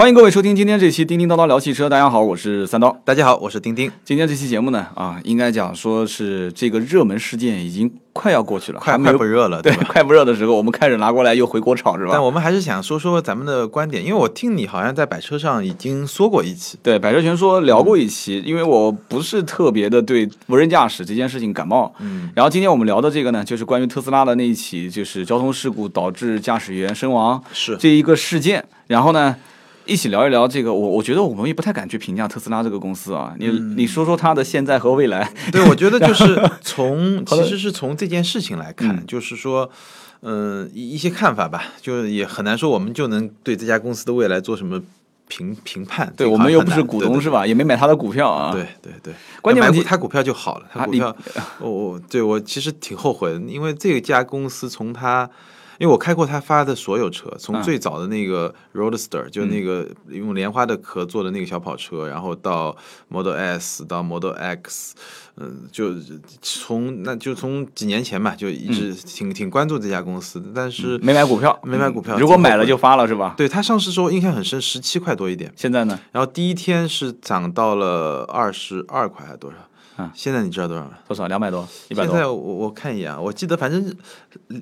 欢迎各位收听今天这期叮叮叨叨聊汽车。大家好，我是三刀。大家好，我是丁丁。今天这期节目呢，啊，应该讲说是这个热门事件已经快要过去了，快快不热了，对，吧？快不热的时候，我们开始拿过来又回锅炒是吧但？我们还是想说说咱们的观点，因为我听你好像在百车上已经说过一期，对，百车全说聊过一期，因为我不是特别的对无人驾驶这件事情感冒。嗯，然后今天我们聊的这个呢，就是关于特斯拉的那一起，就是交通事故导致驾驶员身亡是这一个事件。然后呢，一起聊一聊这个。我我觉得我们也不太敢去评价特斯拉这个公司啊。你、嗯你说说它的现在和未来。对，我觉得就是从其实是从这件事情来看，嗯就是说，嗯、一一些看法吧，就是也很难说我们就能对这家公司的未来做什么评评判。对我们又不是股东是？吧？也没买他的股票啊。对对对对，关键问题他股票就好了，他股票，我我对我其实挺后悔的，因为这家公司从它。因为我开过他发的所有车，从嗯最早的那个 Roadster，、就那个用莲花的壳做的那个小跑车，然后到 Model S，到 Model X，嗯，就从那就从几年前吧，就一直挺、挺关注这家公司，但是没买股票，没买股票如果买了就发了是吧？对它上市时候印象很深，十七块多一点，现在呢？然后第一天是涨到了二十二块还是多少？嗯现在你知道多少吗？多少？两百多？一百多现在？我我看一眼啊，我记得反正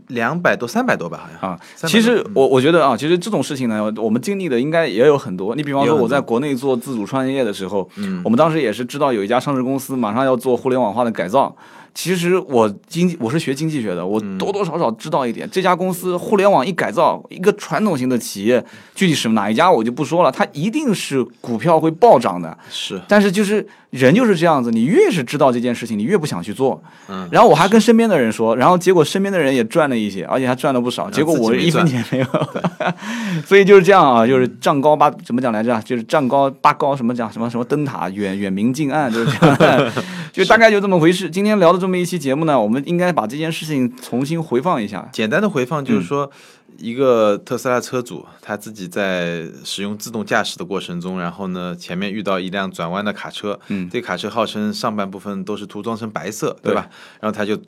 两百多、三百多吧，好像啊，其实我我觉得啊，其实这种事情呢，我们经历的应该也有很多。你比方说我在国内做自主创业的时候，嗯我们当时也是知道有一家上市公司马上要做互联网化的改造。其实我经济我是学经济学的，我嗯多多少少知道一点。这家公司互联网一改造，一个传统型的企业，具体是哪一家我就不说了，它一定是股票会暴涨的。是但是就是人就是这样子，你越是知道这件事情，你越不想去做。嗯然后我还跟身边的人说，然后结果身边的人也赚了一些，而且还赚了不少。结果我一分钱没有，所以就是这样啊，就是站高八怎么讲来着？就是站高八高什么讲什么什么灯塔远远明近暗，就是这样，就大概就这么回事。今天聊的这么一期节目呢，我们应该把这件事情重新回放一下。简单的回放嗯就是说，一个特斯拉车主他自己在使用自动驾驶的过程中，然后呢前面遇到一辆转弯的卡车，嗯这卡车号称上半部分都是涂装成白色，对吧？然后他就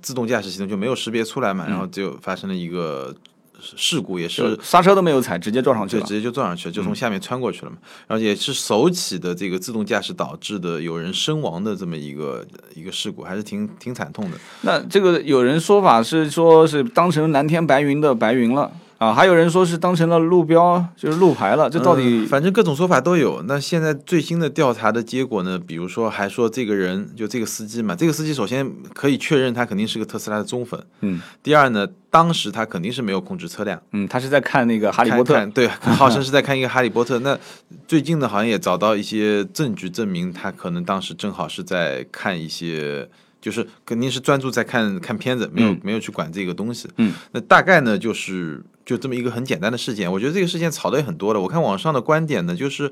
自动驾驶系统就没有识别出来嘛，然后就发生了一个事故，也是刹车都没有踩，直接撞上去了。就直接就撞上去了，就从下面穿过去了嘛。然后也是首起的这个自动驾驶导致的有人身亡的这么一个一个事故，还是挺挺惨痛的。那这个有人说法是说是当成蓝天白云的白云了啊，还有人说是当成了路标，就是路牌了。这到底嗯反正各种说法都有。那现在最新的调查的结果呢？比如说还说这个人就这个司机嘛，这个司机首先可以确认他肯定是个特斯拉的忠粉。嗯第二呢，当时他肯定是没有控制车辆。嗯，他是在看那个《哈利波特》看看对，号称是在看一个《哈利波特》。那最近呢，好像也找到一些证据证明他可能当时正好是在看一些，就是肯定是专注在看看片子，没有、嗯没有去管这个东西。嗯，那大概呢就是就这么一个很简单的事件。我觉得这个事件炒的也很多了。我看网上的观点呢，就是，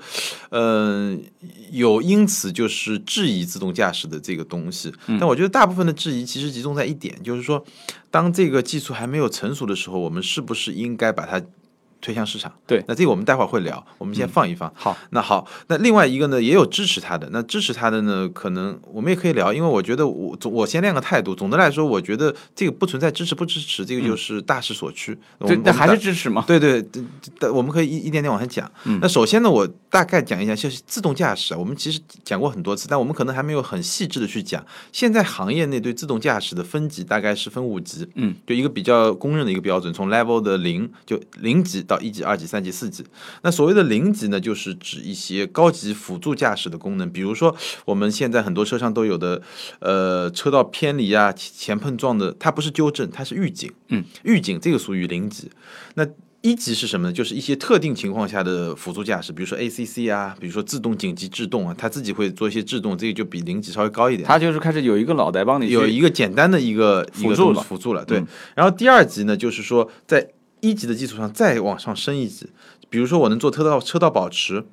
呃，有因此就是质疑自动驾驶的这个东西，嗯但我觉得大部分的质疑其实集中在一点，就是说，当这个技术还没有成熟的时候，我们是不是应该把它推向市场？对嗯那这个我们待会儿会聊，我们先放一放。好，那好，那另外一个呢，也有支持他的。那支持他的呢，可能我们也可以聊，因为我觉得我总我先亮个态度。总的来说，我觉得这个不存在支持不支持，这个就是大势所趋。对那还是支持嘛？对对对，对我们可以一一点点往下讲。嗯那首先呢，我大概讲一下，就是自动驾驶啊，我们其实讲过很多次，但我们可能还没有很细致的去讲。现在行业内对自动驾驶的分级大概是分五级，嗯，就一个比较公认的一个标准，从 level 的零就零级到一级、二级、三级、四级。那所谓的零级呢，就是指一些高级辅助驾驶的功能，比如说我们现在很多车上都有的，呃，车道偏离啊、前碰撞的，它不是纠正，它是预警。嗯，预警这个属于零级。那一级是什么呢？就是一些特定情况下的辅助驾驶，比如说 ACC 啊，比如说自动紧急制动啊，它自己会做一些制动，这个就比零级稍微高一点。它就是开始有一个脑袋帮你有一个简单的一个辅助了辅助了，对。嗯然后第二级呢，就是说在一级的基础上再往上升一级，比如说我能做车道车道保持，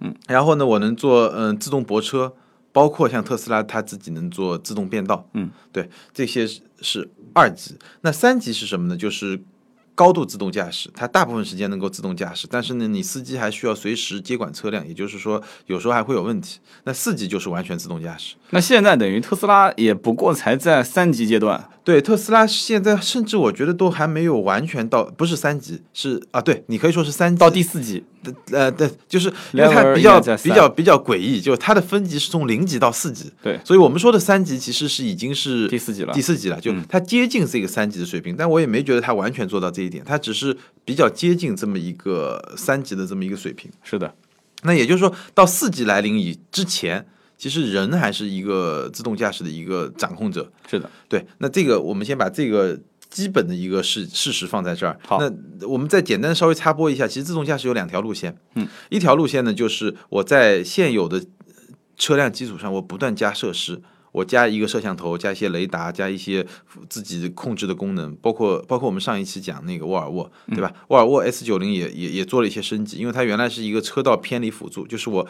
嗯，然后呢，我能做嗯、自动泊车，包括像特斯拉它自己能做自动变道，嗯，对，这些是是二级。那三级是什么呢？就是高度自动驾驶，它大部分时间能够自动驾驶，但是呢，你司机还需要随时接管车辆，也就是说，有时候还会有问题。那四级就是完全自动驾驶。那现在等于特斯拉也不过才在三级阶段，对，特斯拉现在甚至我觉得都还没有完全到，不是三级，是啊，对你可以说是三级。到第四级，呃，对，就是因为它比较比较比较诡异，就是它的分级是从零级到四级，对所以我们说的三级其实是已经是第四级了第四级了，就嗯它接近这个三级的水平，但我也没觉得它完全做到这一点，它只是比较接近这么一个三级的这么一个水平。是的，那也就是说到四级来临以之前，其实人还是一个自动驾驶的一个掌控者。是的，对，那这个我们先把这个基本的一个事事实放在这儿。好那我们再简单稍微插播一下，其实自动驾驶有两条路线。嗯，一条路线呢，就是我在现有的车辆基础上，我不断加设施。我加一个摄像头，加一些雷达，加一些自己控制的功能，包括包括我们上一期讲那个沃尔沃，对吧？沃尔沃 S 九零也也也做了一些升级，因为它原来是一个车道偏离辅助，就是我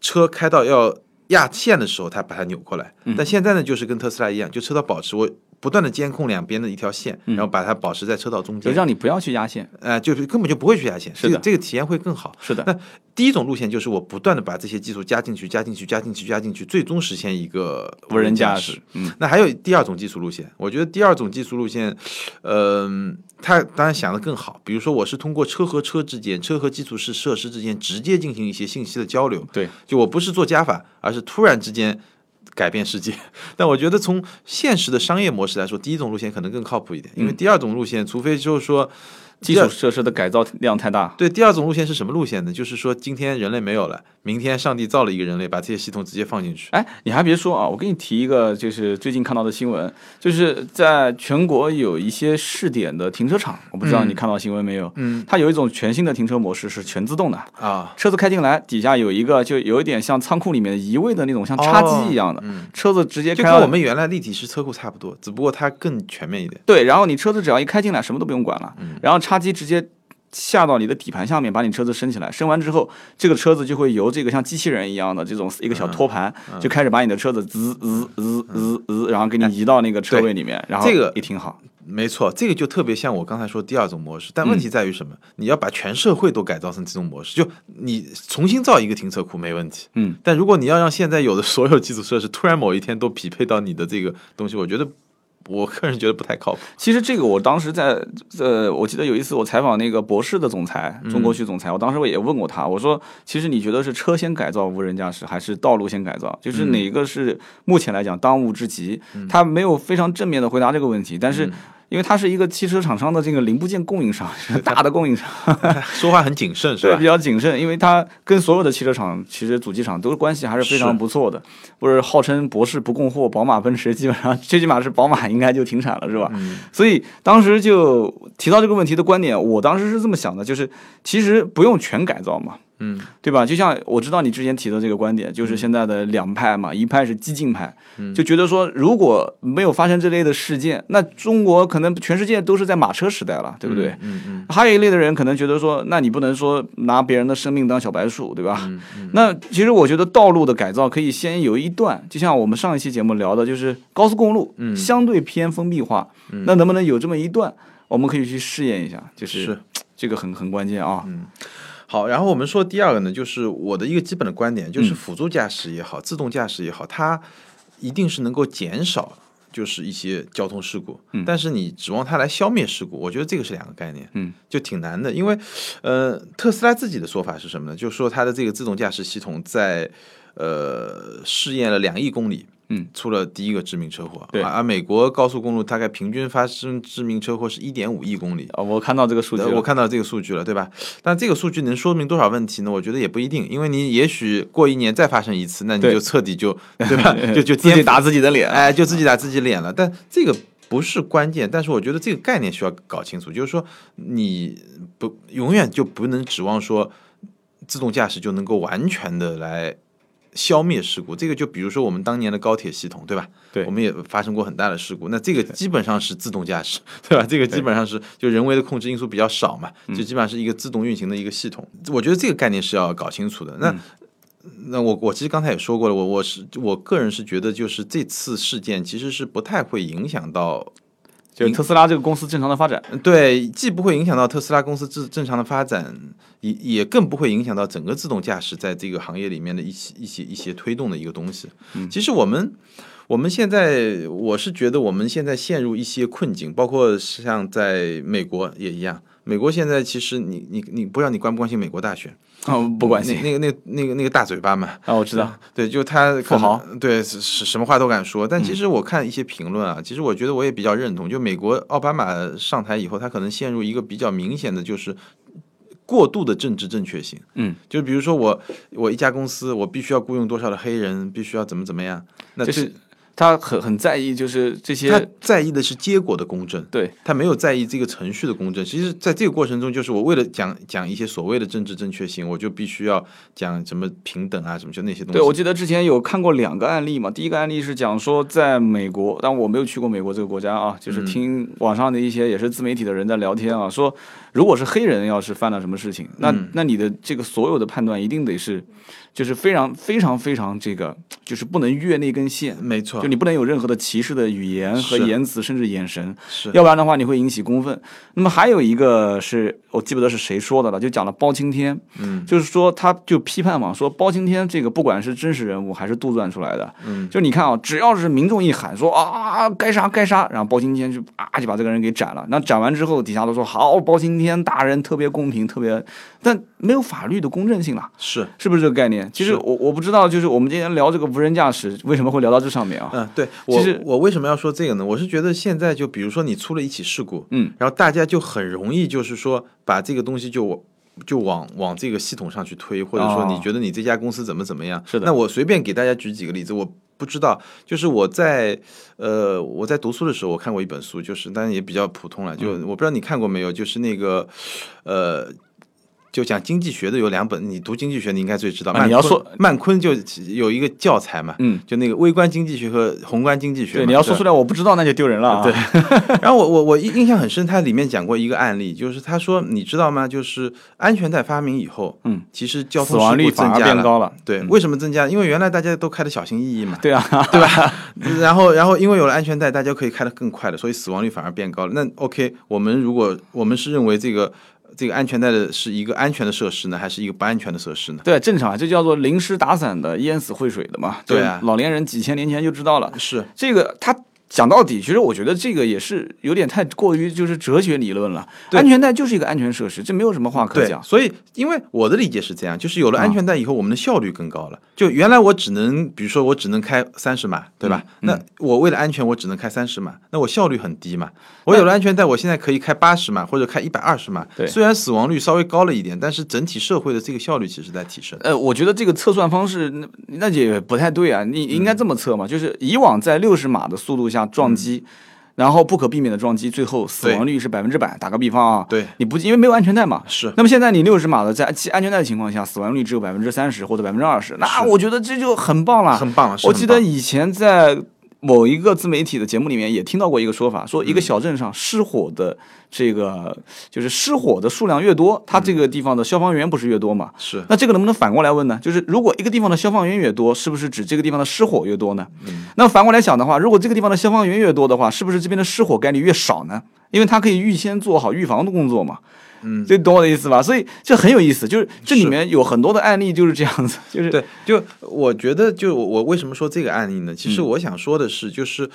车开到要压线的时候，它把它扭过来。但现在呢，就是跟特斯拉一样，就车道保持我不断的监控两边的一条线，然后把它保持在车道中就间，让你不要去压线。呃，就是根本就不会去压线，是的这个这个体验会更好。是的，那第一种路线就是我不断的把这些技术加进去、加进去、加进去、加进去，最终实现一个无人驾驶驶。，嗯，那还有第二种技术路线，我觉得第二种技术路线，嗯、它当然想的更好。比如说，我是通过车和车之间、车和基础设设施之间直接进行一些信息的交流。对，就我不是做加法，而是突然之间改变世界。但我觉得从现实的商业模式来说，第一种路线可能更靠谱一点，因为第二种路线，除非就是说基础设施的改造量太大。对，第二种路线是什么路线呢？就是说，今天人类没有了，明天上帝造了一个人类，把这些系统直接放进去。哎，你还别说啊，我给你提一个，就是最近看到的新闻，就是在全国有一些试点的停车场，我不知道你看到新闻没有？嗯，它有一种全新的停车模式是全自动的，啊，车子开进来，底下有一个就有一点像仓库里面移位的那种像插机一样的，嗯，车子直接开就跟我们原来立体式车库差不多，只不过它更全面一点。对，然后你车子只要一开进来，什么都不用管了，嗯然后插机直接下到你的底盘下面，把你车子升起来，升完之后，这个车子就会由这个像机器人一样的这种一个小托盘，嗯。就开始把你的车子滋滋滋滋滋，然后给你移到那个车位里面，然后这个也挺好。没错，这个就特别像我刚才说第二种模式，但问题在于什么？你要把全社会都改造成这种模式，就你重新造一个停车库没问题，嗯，但如果你要让现在有的所有基础设施突然某一天都匹配到你的这个东西，我觉得我个人觉得不太靠谱。其实这个我当时在呃，我记得有一次我采访那个博士的总裁，中国区总裁，我当时我也问过他，我说，其实你觉得是车先改造无人驾驶，还是道路先改造？就是哪个是目前来讲当务之急？他没有非常正面的回答这个问题，但是。因为它是一个汽车厂商的这个零部件供应商，是大的供应商，说话很谨慎是对，吧比？较谨慎，因为它跟所有的汽车厂、其实主机厂都是关系还是非常不错的。不是号称博士不供货，宝马、奔驰基本上最起码是宝马应该就停产了，是吧？嗯所以当时就提到这个问题的观点，我当时是这么想的，就是其实不用全改造嘛，嗯，对吧？就像我知道你之前提的这个观点，就是现在的两派嘛，一派是激进派，就觉得说如果没有发生这类的事件，那中国可能全世界都是在马车时代了，对不对？嗯嗯还有一类的人可能觉得说，那你不能说拿别人的生命当小白鼠，对吧？嗯嗯。那其实我觉得道路的改造可以先有一段，就像我们上一期节目聊的，就是高速公路，嗯。相对偏封闭化，那能不能有这么一段，我们可以去试验一下，就是。是这个很很关键啊。好，然后我们说第二个呢，就是我的一个基本的观点，就是嗯辅助驾驶也好，自动驾驶也好，它一定是能够减少就是一些交通事故，嗯但是你指望它来消灭事故，我觉得这个是两个概念，嗯，就挺难的，因为呃，特斯拉自己的说法是什么呢？就是说它的这个自动驾驶系统在呃试验了两亿公里。嗯，出了第一个致命车祸，对而而美国高速公路大概平均发生致命车祸是一点五亿公里，啊，我看到这个数据我看到这个数据了，对吧？但这个数据能说明多少问题呢？我觉得也不一定，因为你也许过一年再发生一次，那你就彻底就 对吧？就就自己打自己的脸，哎，就自己打自己脸了。但这个不是关键，但是我觉得这个概念需要搞清楚，就是说你不永远就不能指望说自动驾驶就能够完全的来。消灭事故，这个就比如说我们当年的高铁系统，对吧？对我们也发生过很大的事故。那这个基本上是自动驾驶，对吧？这个基本上是就人为的控制因素比较少嘛，就基本上是一个自动运行的一个系统。我觉得这个概念是要搞清楚的。那、那我我其实刚才也说过了，我我是我个人是觉得，就是这次事件其实是不太会影响到就是特斯拉这个公司正常的发展。对，既不会影响到特斯拉公司正正常的发展，也也更不会影响到整个自动驾驶在这个行业里面的一些一些一些推动的一个东西。其实我们我们现在，我是觉得我们现在陷入一些困境，包括像在美国也一样。美国现在其实你你你不知道你关不关心美国大选？哦，不关心。那个那那个那个大嘴巴嘛。啊，我知道。对，就他富豪。对，什什么话都敢说。但其实我看一些评论啊，其实我觉得我也比较认同。就美国奥巴马上台以后，他可能陷入一个比较明显的就是过度的政治正确性。嗯，就比如说我我一家公司，我必须要雇佣多少的黑人，必须要怎么怎么样。那这。他很很在意，就是这些。他在意的是结果的公正，对他没有在意这个程序的公正。其实，在这个过程中，就是我为了讲讲一些所谓的政治正确性，我就必须要讲什么平等啊，什么就那些东西。对，我记得之前有看过两个案例嘛。第一个案例是讲说，在美国，但我没有去过美国这个国家啊，就是听网上的一些也是自媒体的人在聊天啊，说如果是黑人要是犯了什么事情，那那你的这个所有的判断一定得是。就是非常非常非常这个，就是不能越那根线，没错，就你不能有任何的歧视的语言和言辞，甚至眼神，是，要不然的话你会引起公愤。那么还有一个是我记不得是谁说的了，就讲了包青天，嗯，就是说他就批判嘛，说包青天这个不管是真实人物还是杜撰出来的，嗯，就你看啊，只要是民众一喊说啊该杀该杀，然后包青天就啊就把这个人给斩了。那斩完之后，底下都说好，包青天大人特别公平，特别，但没有法律的公正性了，是是不是这个概念？其实我我不知道，就是我们今天聊这个无人驾驶，为什么会聊到这上面啊？嗯，对，其实我为什么要说这个呢？我是觉得现在就比如说你出了一起事故，嗯，然后大家就很容易就是说把这个东西就就往往这个系统上去推，或者说你觉得你这家公司怎么怎么样？是的。那我随便给大家举几个例子，我不知道，就是我在呃我在读书的时候，我看过一本书，就是当然也比较普通了，就我不知道你看过没有，就是那个呃。就讲经济学的有两本，你读经济学你应该最知道。你要说曼昆就有一个教材嘛，嗯，就那个微观经济学和宏观经济学。对，你要说出来我不知道那就丢人了。啊对。然后我我我印印象很深，他里面讲过一个案例，就是他说你知道吗？就是安全带发明以后，嗯，其实交通死亡率增加变高了。对，为什么增加？因为原来大家都开的小心翼翼嘛。对啊，对吧？然后然后因为有了安全带，大家可以开得更快了，所以死亡率反而变高了。那 OK，我们如果我们是认为这个。这个安全带的是一个安全的设施呢，还是一个不安全的设施呢？对，正常啊，这叫做淋湿打伞的，淹死会水的嘛。对啊，老年人几千年前就知道了。是这个他。讲到底，其实我觉得这个也是有点太过于就是哲学理论了。安全带就是一个安全设施，这没有什么话可讲。所以，因为我的理解是这样，就是有了安全带以后，我们的效率更高了。就原来我只能，比如说我只能开三十码，对吧？那我为了安全，我只能开三十码，那我效率很低嘛。我有了安全带，我现在可以开八十码或者开一百二十码。对，虽然死亡率稍微高了一点，但是整体社会的这个效率其实在提升。呃，我觉得这个测算方式那那也不太对啊。你应该这么测嘛，就是以往在六十码的速度下撞击。然后不可避免的撞击，最后死亡率是百分之百。打个比方啊，对，你不因为没有安全带嘛，是。那么现在你六十码的在系安全带的情况下，死亡率只有百分之三十或者百分之二十，那我觉得这就很棒了，很棒了。我记得以前在。某一个自媒体的节目里面也听到过一个说法，说一个小镇上失火的这个就是失火的数量越多，它这个地方的消防员不是越多嘛？是。那这个能不能反过来问呢？就是如果一个地方的消防员越多，是不是指这个地方的失火越多呢？嗯。那反过来想的话，如果这个地方的消防员越多的话，是不是这边的失火概率越少呢？因为它可以预先做好预防的工作嘛。嗯，这懂我的意思吧？所以这很有意思，就是这里面有很多的案例就是这样子，就是对，就我觉得，就我为什么说这个案例呢？其实我想说的是，就是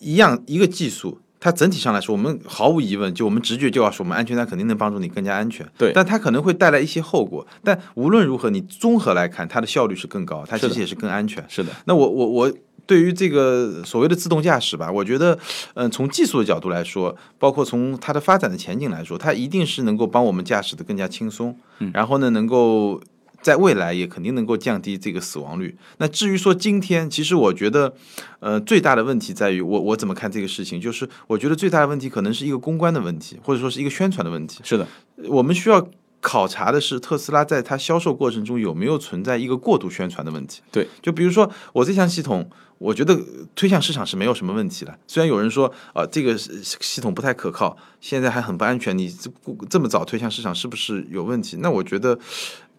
一样一个技术，它整体上来说，我们毫无疑问，就我们直觉就要说，我们安全带肯定能帮助你更加安全，对，但它可能会带来一些后果。但无论如何，你综合来看，它的效率是更高，它其实也是更安全。是的，那我我我。对于这个所谓的自动驾驶吧，我觉得，嗯，从技术的角度来说，包括从它的发展的前景来说，它一定是能够帮我们驾驶的更加轻松，嗯然后呢，能够在未来也肯定能够降低这个死亡率。那至于说今天，其实我觉得，呃，最大的问题在于我我怎么看这个事情，就是我觉得最大的问题可能是一个公关的问题，或者说是一个宣传的问题。是的，我们需要。考察的是特斯拉在它销售过程中有没有存在一个过度宣传的问题。对，就比如说我这项系统，我觉得推向市场是没有什么问题的。虽然有人说啊，这个系统不太可靠，现在还很不安全，你这这么早推向市场是不是有问题？那我觉得，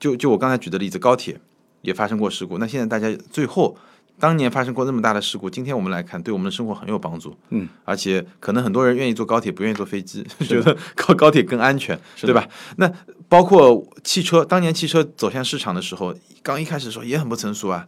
就就我刚才举的例子，高铁也发生过事故，那现在大家最后。当年发生过那么大的事故，今天我们来看，对我们的生活很有帮助。嗯，而且可能很多人愿意坐高铁，不愿意坐飞机，觉得高高铁更安全，对吧？那包括汽车，当年汽车走向市场的时候，刚一开始的时候也很不成熟啊，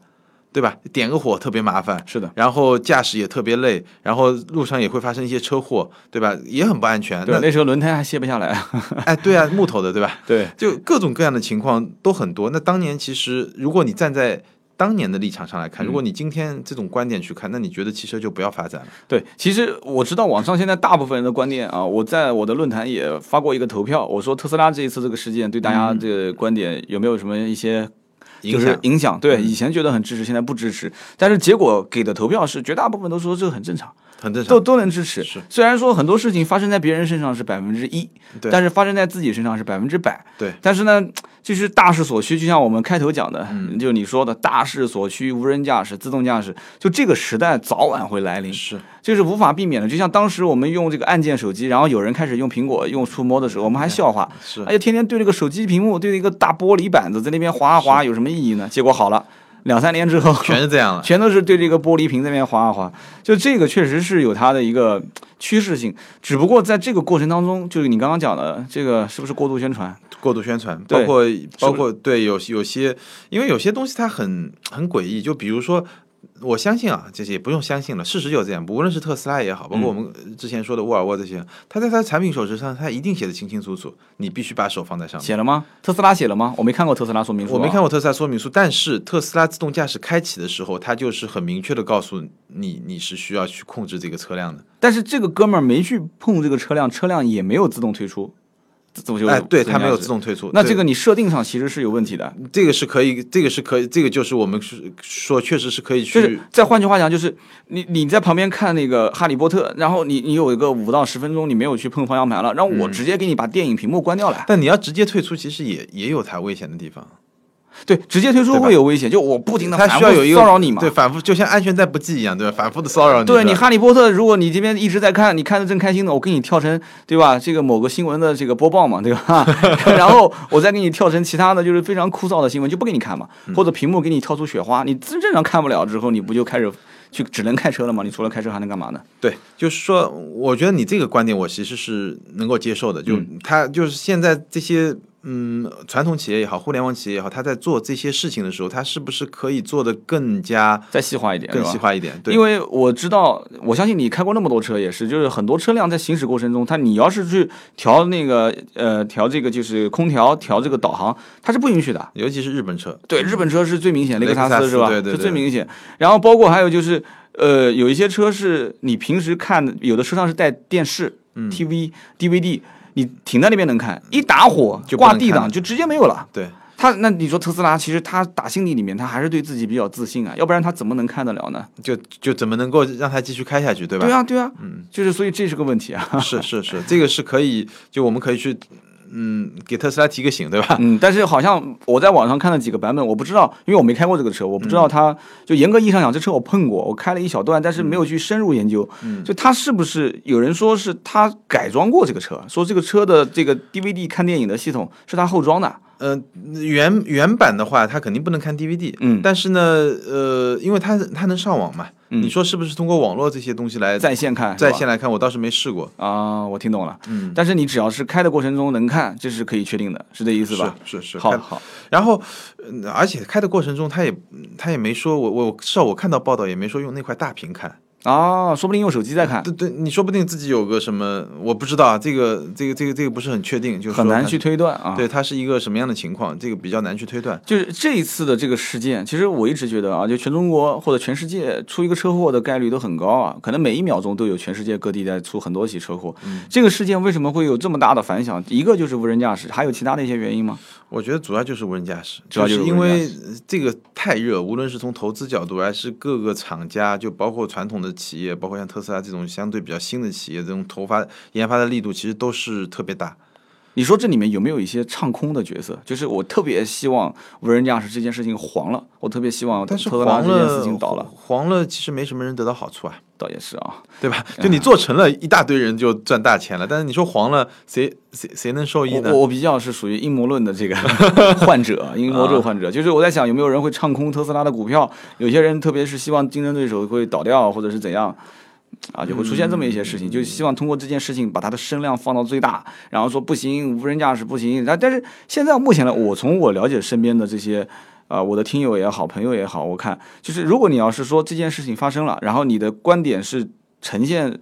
对吧？点个火特别麻烦，是的，然后驾驶也特别累，然后路上也会发生一些车祸，对吧？也很不安全。对，那时候轮胎还卸不下来。哎，对啊，木头的，对吧？对，就各种各样的情况都很多。那当年其实，如果你站在当年的立场上来看，如果你今天这种观点去看，那你觉得汽车就不要发展了？对，其实我知道网上现在大部分人的观点啊，我在我的论坛也发过一个投票，我说特斯拉这一次这个事件对大家这个观点有没有什么一些就是影响？对，以前觉得很支持，现在不支持，但是结果给的投票是绝大部分都说这个很正常。很正常，都都能支持。虽然说很多事情发生在别人身上是百分之一，对，但是发生在自己身上是百分之百。对，但是呢，就是大势所趋，就像我们开头讲的，就你说的大势所趋，无人驾驶、自动驾驶，就这个时代早晚会来临，是，就是无法避免的。就像当时我们用这个按键手机，然后有人开始用苹果用触摸的时候，我们还笑话，是，哎呀，天天对这个手机屏幕，对着一个大玻璃板子在那边划啊划，有什么意义呢？结果好了。两三年之后，全是这样了，全都是对这个玻璃瓶那边划啊划，就这个确实是有它的一个趋势性，只不过在这个过程当中，就是你刚刚讲的这个是不是过度宣传？过度宣传，包括包括对有有些，因为有些东西它很很诡异，就比如说。我相信啊，这些不用相信了，事实就是这样。无论是特斯拉也好，包括我们之前说的沃尔沃这些，他在他的产品手册上，他一定写的清清楚楚，你必须把手放在上面。写了吗？特斯拉写了吗？我没看过特斯拉说明书。我没看过特斯拉说明书，但是特斯拉自动驾驶开启的时候，它就是很明确的告诉你，你是需要去控制这个车辆的。但是这个哥们儿没去碰这个车辆，车辆也没有自动退出。哎，对，它没有自动退出。那这个你设定上其实是有问题的。这个是可以，这个是可以，这个就是我们说，确实是可以去。就是再换句话讲，就是你你在旁边看那个《哈利波特》，然后你你有一个五到十分钟你没有去碰方向盘了，让我直接给你把电影屏幕关掉了。但你要直接退出，其实也也有它危险的地方。对，直接退出会有危险，就我不停的他需要有一个骚扰你嘛，对，反复就像安全带不系一样，对吧？反复的骚扰你。对你哈利波特，如果你这边一直在看，你看的正开心的，我给你跳成对吧？这个某个新闻的这个播报嘛，对吧？然后我再给你跳成其他的就是非常枯燥的新闻，就不给你看嘛，或者屏幕给你跳出雪花，你正正看不了之后，你不就开始去只能开车了吗？你除了开车还能干嘛呢？对，就是说，我觉得你这个观点我其实是能够接受的，就他就是现在这些。嗯，传统企业也好，互联网企业也好，他在做这些事情的时候，他是不是可以做的更加再细化一点，更细化一点？对，因为我知道，我相信你开过那么多车也是，就是很多车辆在行驶过程中，它你要是去调那个呃调这个就是空调调这个导航，它是不允许的，尤其是日本车。对，日本车是最明显，雷克萨斯是吧？对对，是最明显。然后包括还有就是呃，有一些车是你平时看，有的车上是带电视、TV、DVD。你停在那边能看，一打火就挂 D 档，就直接没有了。对他，那你说特斯拉，其实他打心底里面他还是对自己比较自信啊，要不然他怎么能看得了呢？就就怎么能够让他继续开下去，对吧？对啊，对啊，嗯，就是所以这是个问题啊。是是是，这个是可以，就我们可以去。嗯，给特斯拉提个醒，对吧？嗯，但是好像我在网上看了几个版本，我不知道，因为我没开过这个车，我不知道它就严格意义上讲，这车我碰过，我开了一小段，但是没有去深入研究。嗯，就它是不是有人说是它改装过这个车，说这个车的这个 DVD 看电影的系统是它后装的。呃，原原版的话，它肯定不能看 DVD。嗯，但是呢，呃，因为它它能上网嘛。你说是不是通过网络这些东西来在线看？在线来看，我倒是没试过啊。我听懂了。嗯，但是你只要是开的过程中能看，这是可以确定的，是这意思吧？是是是。好好。然后，而且开的过程中，他也他也没说，我我至少我看到报道也没说用那块大屏看。哦，说不定用手机在看。对对，你说不定自己有个什么，我不知道啊。这个这个这个这个不是很确定，就很难去推断啊。对，它是一个什么样的情况，这个比较难去推断。就是这一次的这个事件，其实我一直觉得啊，就全中国或者全世界出一个车祸的概率都很高啊，可能每一秒钟都有全世界各地在出很多起车祸。这个事件为什么会有这么大的反响？一个就是无人驾驶，还有其他的一些原因吗？我觉得主要就是无人驾驶，主要就是因为这个太热，无论是从投资角度，还是各个厂家，就包括传统的企业，包括像特斯拉这种相对比较新的企业，这种投发研发的力度其实都是特别大。你说这里面有没有一些唱空的角色？就是我特别希望无人驾驶这件事情黄了，我特别希望特斯拉这件事情倒了，黄了，其实没什么人得到好处啊。倒也是啊。对吧？就你做成了，一大堆人就赚大钱了。但是你说黄了，谁谁谁能受益呢我我？比较是属于阴谋论的这个 患者，阴谋啊论患者，就是我在想有没有人会唱空特斯拉的股票，有些人特别是希望竞争对手会倒掉或者是怎样。啊，就会出现这么一些事情，就希望通过这件事情把它的声量放到最大，然后说不行，无人驾驶不行。但但是现在目前呢，我从我了解身边的这些，啊、我的听友也好，朋友也好，我看就是如果你要是说这件事情发生了，然后你的观点是呈现，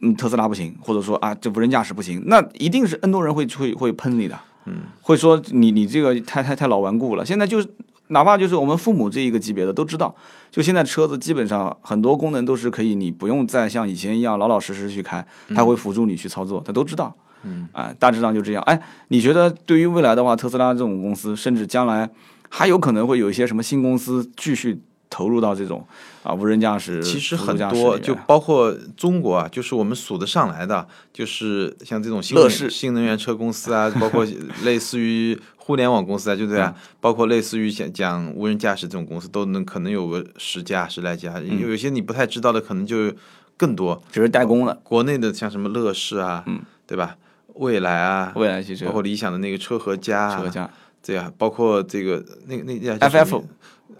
嗯，特斯拉不行，或者说啊，这无人驾驶不行，那一定是 N 多人会会会喷你的，嗯，会说你你这个太太太老顽固了。现在就是哪怕就是我们父母这一个级别的都知道，就现在车子基本上很多功能都是可以，你不用再像以前一样老老实实去开，它会辅助你去操作，它都知道。嗯，啊、大致上就这样。哎，你觉得对于未来的话，特斯拉这种公司，甚至将来还有可能会有一些什么新公司继续投入到这种啊无人驾驶、其实很多，就包括中国啊，就是我们数得上来的，就是像这种新能乐视新能源车公司啊，包括 类似于互联网公司啊，对不对啊？包括类似于讲讲无人驾驶这种公司，都能可能有个十家十来家，有有些你不太知道的，可能就更多。只是代工了国内的像什么乐视啊，嗯，对吧？蔚来啊，未来汽车包括理想的那个车和家啊，车家这样，包括这个那那那叫 FF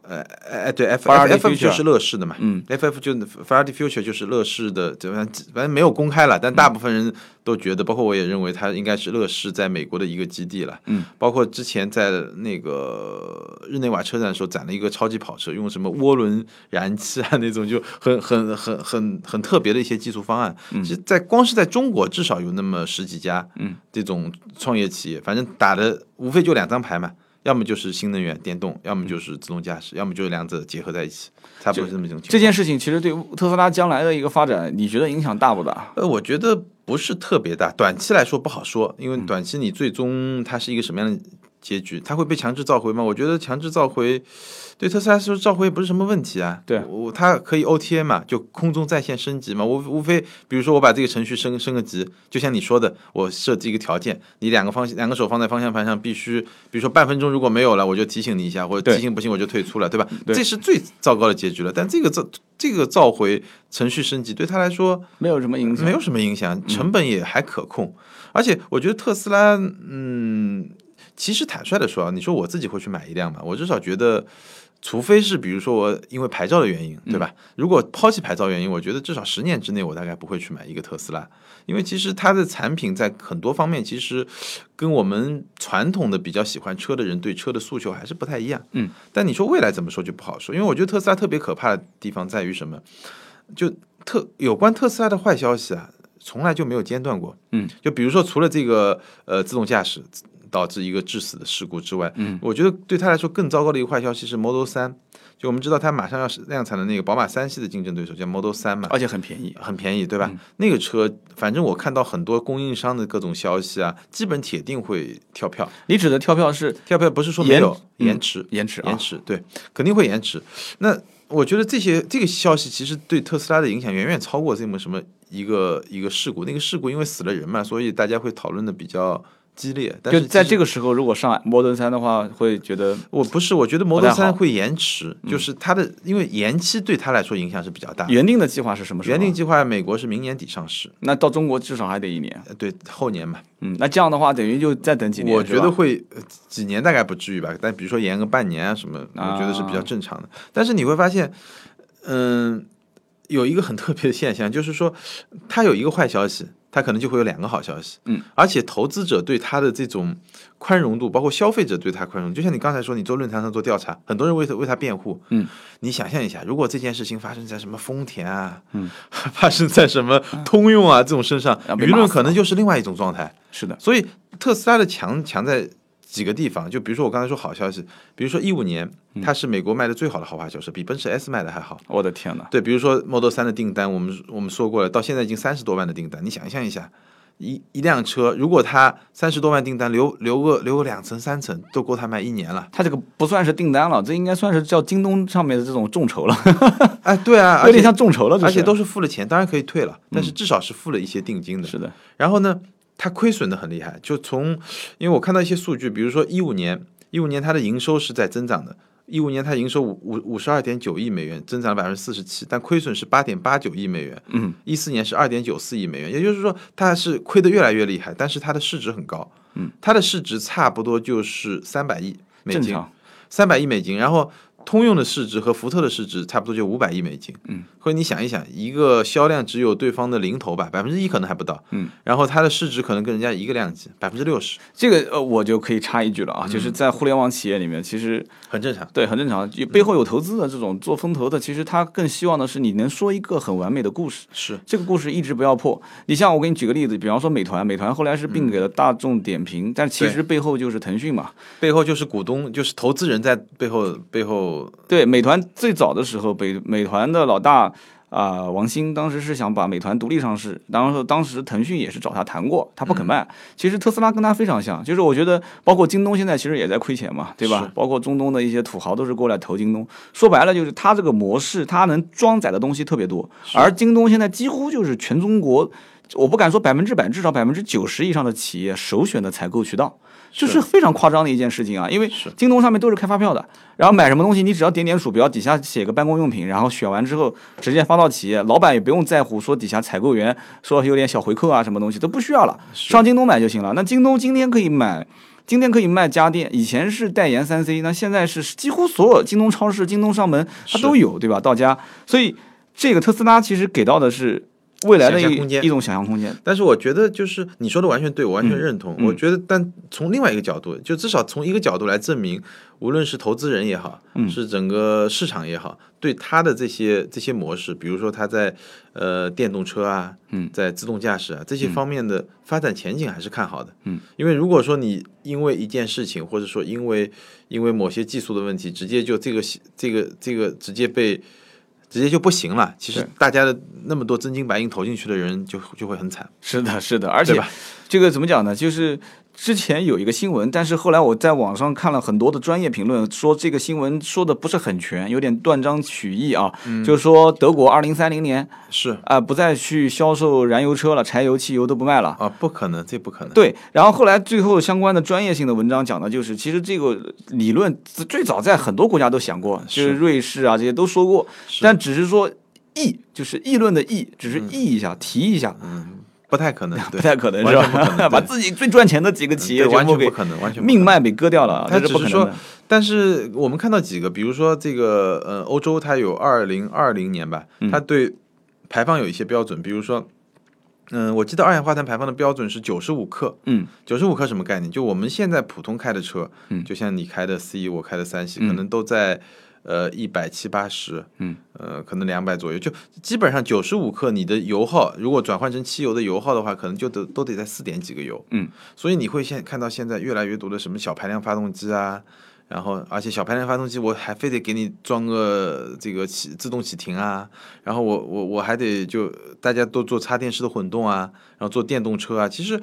呃，哎对，F Faraday F F Future 就是乐视的嘛，嗯，F F 就 Faraday Future 就是乐视的，这反正反正没有公开了，但大部分人都觉得，包括我也认为它应该是乐视在美国的一个基地了，嗯，包括之前在那个日内瓦车展的时候展了一个超级跑车，用什么涡轮燃气啊那种，就很很很很很特别的一些技术方案，其实在光是在中国至少有那么十几家，嗯，这种创业企业，反正打的无非就两张牌嘛。要么就是新能源电动，要么就是自动驾驶，要么就是两者结合在一起，差不多是这么一种情况。这件事情其实对特斯拉将来的一个发展，你觉得影响大不大？呃，我觉得不是特别大，短期来说不好说，因为嗯短期你最终它是一个什么样的结局？他会被强制召回吗？我觉得强制召回对特斯拉来说召回不是什么问题啊。对我它可以 OTA 嘛，就空中在线升级嘛。无无非比如说我把这个程序升升个级，就像你说的，我设置一个条件，你两个方两个手放在方向盘上，必须比如说半分钟如果没有了，我就提醒你一下，或者提醒不行我就退出了，对吧？对这是最糟糕的结局了。但这个召这个召回程序升级对他来说。没有什么影响，没有什么影响，成本也还可控。而且我觉得特斯拉，嗯，其实坦率的说啊，你说我自己会去买一辆吗？我至少觉得，除非是比如说我因为牌照的原因，对吧？如果抛弃牌照原因，我觉得至少十年之内我大概不会去买一个特斯拉，因为其实它的产品在很多方面其实跟我们传统的比较喜欢车的人对车的诉求还是不太一样。嗯，但你说未来怎么说就不好说，因为我觉得特斯拉特别可怕的地方在于什么？就特有关特斯拉的坏消息啊，从来就没有间断过。嗯，就比如说除了这个呃自动驾驶导致一个致死的事故之外，嗯，我觉得对他来说更糟糕的一个坏消息是 Model 三。就我们知道它马上要是量产的那个宝马三系的竞争对手叫 Model 三嘛，而且很便宜。很便宜，对吧？那个车，反正我看到很多供应商的各种消息啊，基本铁定会跳票。你指的跳票是跳票不是说没有嗯延迟，延迟啊延迟，对，肯定会延迟。那我觉得这些这个消息其实对特斯拉的影响远远超过这么什么一个一个事故。那个事故因为死了人嘛，所以大家会讨论的比较激烈。但就是在这个时候，如果上 Model 三的话，会觉得我不是，我觉得好嗯三会延迟，就是它的因为延期对它来说影响是比较大。原定的计划是什么时候？原定计划美国是明年底上市，那到中国至少还得一年。呃对，后年嘛。嗯，那这样的话，等于就再等几年。我觉得会呃几年大概不至于吧，但比如说延个半年啊什么，我觉得是比较正常的。但是你会发现，嗯，有一个很特别的现象，就是说它有一个坏消息，它可能就会有两个好消息。嗯，而且投资者对它的这种宽容度，包括消费者对它宽容，就像你刚才说，你做论坛上做调查，很多人为它为它辩护。嗯，你想象一下，如果这件事情发生在什么丰田啊，嗯，发生在什么通用啊这种身上，舆论可能就是另外一种状态。是的，所以特斯拉的强强在几个地方，就比如说我刚才说好消息，比如说一五年它是美国卖的最好的豪华轿车，比奔驰 S 卖的还好。我的天呐！对，比如说 Model 三的订单，我们我们说过了，到现在已经三十多万的订单，你想象一下。一一辆车，如果它三十多万订单留留个留个两层三层，都够它卖一年了。它这个不算是订单了，这应该算是叫京东上面的这种众筹了，哎，对啊，有点像众筹了，而且都是付了钱，当然可以退了，但是至少是付了一些定金的。是的，然后呢，它亏损的很厉害。就从因为我看到一些数据，比如说一五年，一五年它的营收是在增长的，一五年它营收五五五十二点九亿美元，增长了百分之四十七，但亏损是八点八九亿美元。嗯，一四年是二点九四亿美元，也就是说它是亏得越来越厉害，但是它的市值很高。嗯，它的市值差不多就是三百亿美金，三百亿美金，然后。通用的市值和福特的市值差不多就五百亿美金，嗯，或者你想一想，一个销量只有对方的零头吧，百分之一可能还不到，嗯，然后它的市值可能跟人家一个量级，百分之六十，这个呃我就可以插一句了啊，就是在互联网企业里面，其实很正常，对，很正常，背后有投资的这种做风投的，其实他更希望的是你能说一个很完美的故事，是。这个故事一直不要破。你像我给你举个例子，比方说美团，美团后来是并给了大众点评，但其实背后就是腾讯嘛，背后就是股东，就是投资人在背后背后，对，美团。最早的时候，北美团的老大啊，王兴当时是想把美团独立上市，当时当时腾讯也是找他谈过，他不肯卖。其实特斯拉跟他非常像，就是我觉得，包括京东现在其实也在亏钱嘛，对吧？包括中东的一些土豪都是过来投京东。说白了就是他这个模式，他能装载的东西特别多，而京东现在几乎就是全中国，我不敢说百分之百，至少百分之九十以上的企业首选的采购渠道。就是非常夸张的一件事情啊，因为京东上面都是开发票的，然后买什么东西你只要点点鼠标，底下写个办公用品，然后选完之后直接发到企业，老板也不用在乎说底下采购员说有点小回扣啊什么东西都不需要了，上京东买就行了。那京东今天可以买，今天可以卖家电，以前是代言三 C，那现在是几乎所有京东超市、京东上门它都有，对吧？到家，所以这个特斯拉其实给到的是。未来的一一种想象空间，但是我觉得就是你说的完全对，我完全认同。我觉得，但从另外一个角度，就至少从一个角度来证明，无论是投资人也好，是整个市场也好，对他的这些这些模式，比如说他在呃电动车啊，在自动驾驶啊这些方面的发展前景还是看好的。嗯，因为如果说你因为一件事情，或者说因为因为某些技术的问题，直接就这个这个这个直接被。直接就不行了。其实大家的那么多真金白银投进去的人，就就会很惨。是的，是的，而且这个怎么讲呢？就是。之前有一个新闻，但是后来我在网上看了很多的专业评论，说这个新闻说的不是很全，有点断章取义啊。就是说德国二零三零年是啊，不再去销售燃油车了，柴油、汽油都不卖了啊，不可能，这不可能。对，然后后来最后相关的专业性的文章讲的就是，其实这个理论最早在很多国家都想过，就是瑞士啊这些都说过，但只是说议，就是议论的议，只是议一下，提一下。嗯。不太可能，不太可能是吧？把自己最赚钱的几个企业完全不可能，完全命脉给割掉了。他只是说，但是我们看到几个，比如说这个呃，欧洲它有二零二零年吧，它对排放有一些标准，比如说，嗯，我记得二氧化碳排放的标准是九十五克，嗯，九十五克什么概念？就我们现在普通开的车，嗯，就像你开的 C，我开的三系，可能都在。呃，一百七八十，嗯，呃，可能两百左右，就基本上九十五克，你的油耗如果转换成汽油的油耗的话，可能就得都得在四点几个油，嗯，所以你会现看到现在越来越多的什么小排量发动机啊，然后而且小排量发动机我还非得给你装个这个启自动启停啊，然后我我我还得就大家都做插电式的混动啊，然后做电动车啊，其实。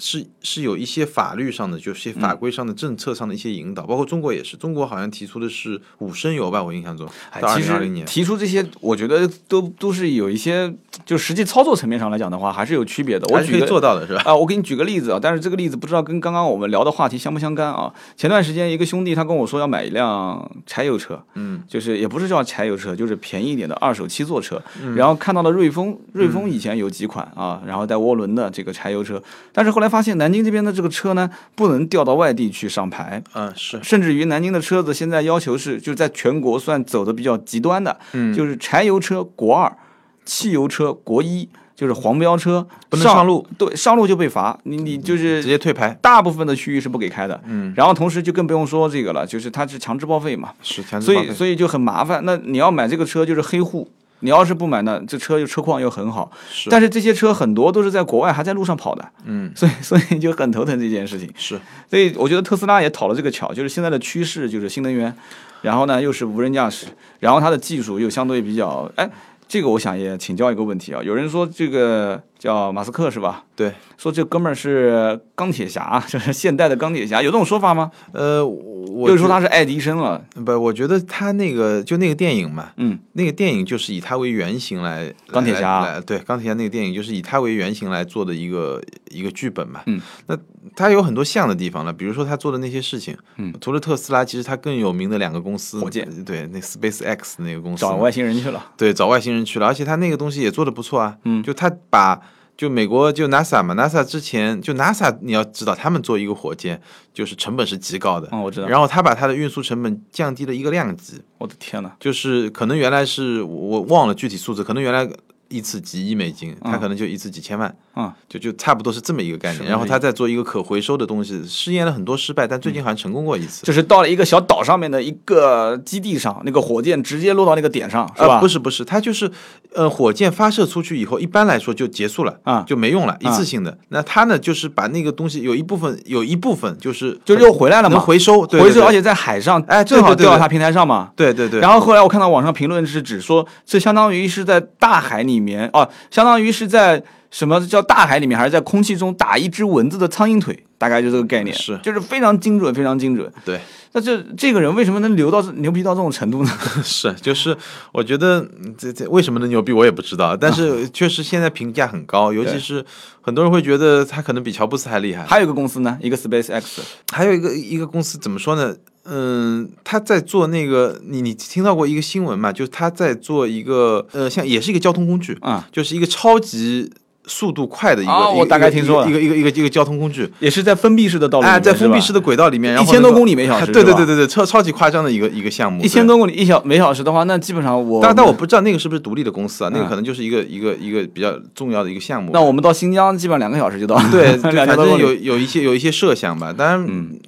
是是有一些法律上的，就是法规上的、政策上的一些引导，包括中国也是，中国好像提出的是五升油吧，我印象中，到二零二零年提出这些，我觉得都都是有一些，就实际操作层面上来讲的话，还是有区别的。我可以做到的是吧？啊，我给你举个例子啊，但是这个例子不知道跟刚刚我们聊的话题相不相干啊？前段时间一个兄弟他跟我说要买一辆柴油车，嗯，就是也不是叫柴油车，就是便宜一点的二手七座车，然后看到了瑞风，瑞风以前有几款啊，然后带涡轮的这个柴油车，但是后来发现南京这边的。这个车呢，不能调到外地去上牌，嗯，是，甚至于南京的车子现在要求是，就在全国算走的比较极端的，嗯，就是柴油车国二，汽油车国一，就是黄标车不能上路，对，上路就被罚，你你就是直接退牌，大部分的区域是不给开的，嗯，然后同时就更不用说这个了，就是它是强制报废嘛，是强制报废，所以所以就很麻烦，那你要买这个车就是黑户。你要是不买呢，这车又车况又很好，但是这些车很多都是在国外还在路上跑的，嗯，所以所以就很头疼这件事情。是，所以我觉得特斯拉也讨了这个巧，就是现在的趋势就是新能源，然后呢又是无人驾驶，然后它的技术又相对比较，哎，这个我想也请教一个问题啊，有人说这个叫马斯克是吧？对，说这哥们儿是钢铁侠，就是现代的钢铁侠，有这种说法吗？呃，我就是说他是爱迪生了。不，我觉得他那个就那个电影嘛，嗯，那个电影就是以他为原型来钢铁侠对钢铁侠那个电影就是以他为原型来做的一个一个剧本嘛。嗯，那他有很多像的地方了，比如说他做的那些事情，嗯，除了特斯拉，其实他更有名的两个公司，火箭，对，那 Space X 那个公司找外星人去了，对，找外星人去了，而且他那个东西也做的不错啊，嗯，就他把。就美国就 NASA 嘛，NASA 之前就 NASA，你要知道他们做一个火箭就是成本是极高的，嗯，我知道。然后他把它的运输成本降低了一个量级，我的天呐，就是可能原来是我忘了具体数字，可能原来。一次几亿美金，他可能就一次几千万，嗯，就就差不多是这么一个概念。然后他在做一个可回收的东西，试验了很多失败，但最近好像成功过一次。就是到了一个小岛上面的一个基地上，那个火箭直接落到那个点上，是吧？不是不是，它就是呃，火箭发射出去以后，一般来说就结束了啊，就没用了，一次性的。那他呢，就是把那个东西有一部分有一部分就是就又回来了嘛，回收回收，而且在海上哎，正好掉到他平台上嘛。对对对。然后后来我看到网上评论是指说，这相当于是在大海里面哦。相当于是在什么叫大海里面，还是在空气中打一只蚊子的苍蝇腿，大概就这个概念，是就是非常精准，非常精准。对，那这这个人为什么能牛到牛逼到这种程度呢？是，就是我觉得这这为什么能牛逼，我也不知道，但是确实现在评价很高，尤其是很多人会觉得他可能比乔布斯还厉害。还有一个公司呢，一个 Space X，还有一个一个公司怎么说呢？嗯，他在做那个，你你听到过一个新闻嘛？就是他在做一个，呃，像也是一个交通工具啊，就是一个超级速度快的一个，我大概听说了一个一个一个一个交通工具，也是在封闭式的道路，哎，在封闭式的轨道里面，一千多公里每小时，对对对对对，超超级夸张的一个一个项目，一千多公里一小每小时的话，那基本上我，但但我不知道那个是不是独立的公司啊？那个可能就是一个一个一个比较重要的一个项目。那我们到新疆基本上两个小时就到，对，反正有有一些有一些设想吧，当然。嗯。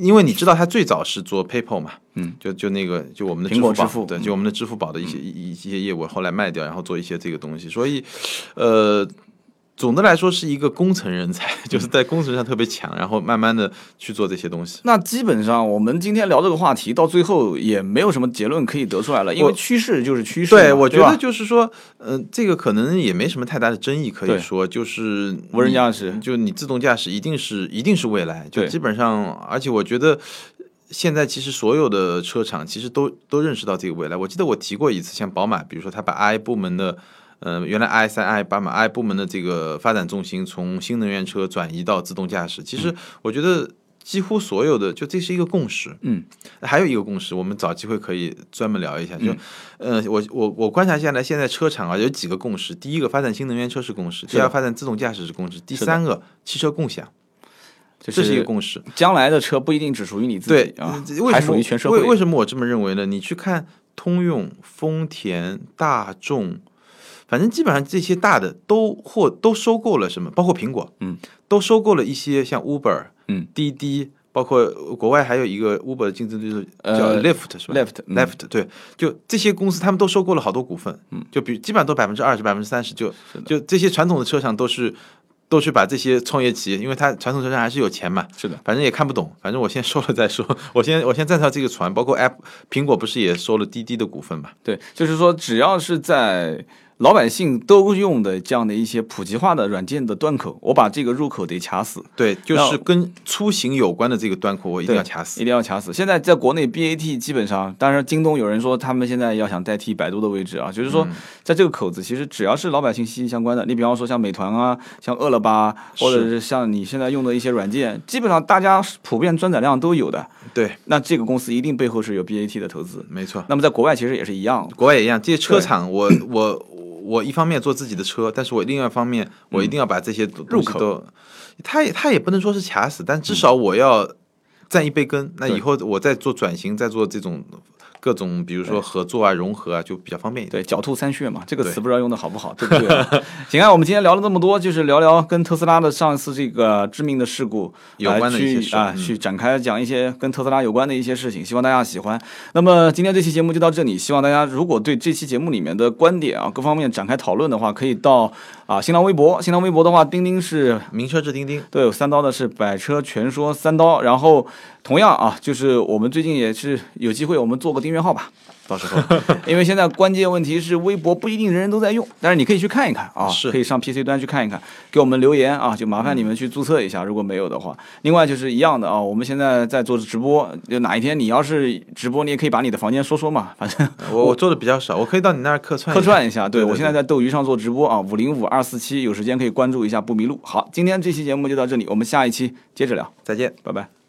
因为你知道，他最早是做 PayPal 嘛，嗯，就就那个就我们的苹果支付，对，就我们的支付宝的一些一一些业务，后来卖掉，然后做一些这个东西，所以，呃。总的来说是一个工程人才，就是在工程上特别强，然后慢慢的去做这些东西。那基本上我们今天聊这个话题，到最后也没有什么结论可以得出来了，因为趋势就是趋势。对，我觉得就是说，嗯，这个可能也没什么太大的争议可以说，就是无人驾驶，就你自动驾驶一定是一定是未来，就基本上，而且我觉得现在其实所有的车厂其实都都认识到这个未来。我记得我提过一次，像宝马，比如说他把 I 部门的。呃，原来 i 三 i 八嘛 i 部门的这个发展重心从新能源车转移到自动驾驶，其实我觉得几乎所有的就这是一个共识。嗯，还有一个共识，我们找机会可以专门聊一下。就，呃，我我我观察下来，现在车厂啊有几个共识：第一个，发展新能源车是共识；第二，发展自动驾驶是共识；第三个，汽车共享，这是一个共识。将来的车不一定只属于你自己啊，还属于全社会。为为什么我这么认为呢？你去看通用、丰田、大众。反正基本上这些大的都或都收购了什么，包括苹果，嗯，都收购了一些像 Uber，嗯，滴滴，包括国外还有一个 Uber 的竞争对手叫 Lyft 是吧？Lyft，Lyft，对，就这些公司他们都收购了好多股份，嗯，就比基本上都百分之二十、百分之三十，就就这些传统的车厂都是都去把这些创业企业，因为它传统车厂还是有钱嘛，是的，反正也看不懂，反正我先收了再说，我先我先站上这个船，包括 App 苹果不是也收了滴滴的股份嘛？对，就是说只要是在。老百姓都用的这样的一些普及化的软件的端口，我把这个入口得卡死。对，就是跟出行有关的这个端口，我一定要卡死，一定要卡死。现在在国内，BAT 基本上，当然京东有人说他们现在要想代替百度的位置啊，就是说在这个口子，其实只要是老百姓息息相关的，你比方说像美团啊，像饿了么，或者是像你现在用的一些软件，基本上大家普遍转载量都有的。对，那这个公司一定背后是有 BAT 的投资，没错。那么在国外其实也是一样，国外也一样，这些车厂，我我。我一方面做自己的车，但是我另外一方面，我一定要把这些入口都，他也他也不能说是卡死，但至少我要占一杯羹。那以后我再做转型，再做这种。各种比如说合作啊、融合啊，就比较方便一点。对，狡兔三穴嘛，这个词不知道用的好不好，对不对？行啊，我们今天聊了这么多，就是聊聊跟特斯拉的上一次这个致命的事故有关的一些啊，去展开讲一些跟特斯拉有关的一些事情，希望大家喜欢。那么今天这期节目就到这里，希望大家如果对这期节目里面的观点啊，各方面展开讨论的话，可以到啊新浪微博，新浪微博的话，钉钉是名车志钉钉，对，三刀的是百车全说三刀，然后同样啊，就是我们最近也是有机会，我们做个订。阅号吧。到时候，因为现在关键问题是微博不一定人人都在用，但是你可以去看一看啊，是可以上 PC 端去看一看，给我们留言啊，就麻烦你们去注册一下，如果没有的话。另外就是一样的啊，我们现在在做直播，就哪一天你要是直播，你也可以把你的房间说说嘛，反正我我做的比较少，我可以到你那儿客串客串一下。对我现在在斗鱼上做直播啊，五零五二四七，有时间可以关注一下不迷路。好，今天这期节目就到这里，我们下一期接着聊，再见，拜拜。